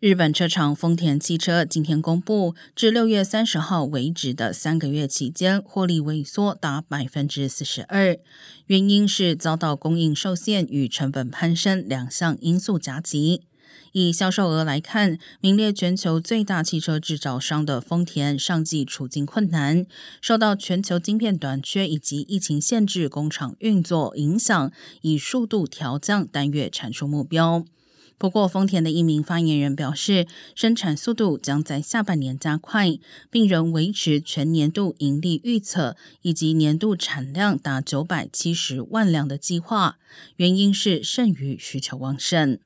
日本车厂丰田汽车今天公布，至六月三十号为止的三个月期间，获利萎缩达百分之四十二，原因是遭到供应受限与成本攀升两项因素夹击。以销售额来看，名列全球最大汽车制造商的丰田上季处境困难，受到全球晶片短缺以及疫情限制工厂运作影响，以速度调降单月产出目标。不过，丰田的一名发言人表示，生产速度将在下半年加快，并仍维持全年度盈利预测以及年度产量达九百七十万辆的计划。原因是剩余需求旺盛。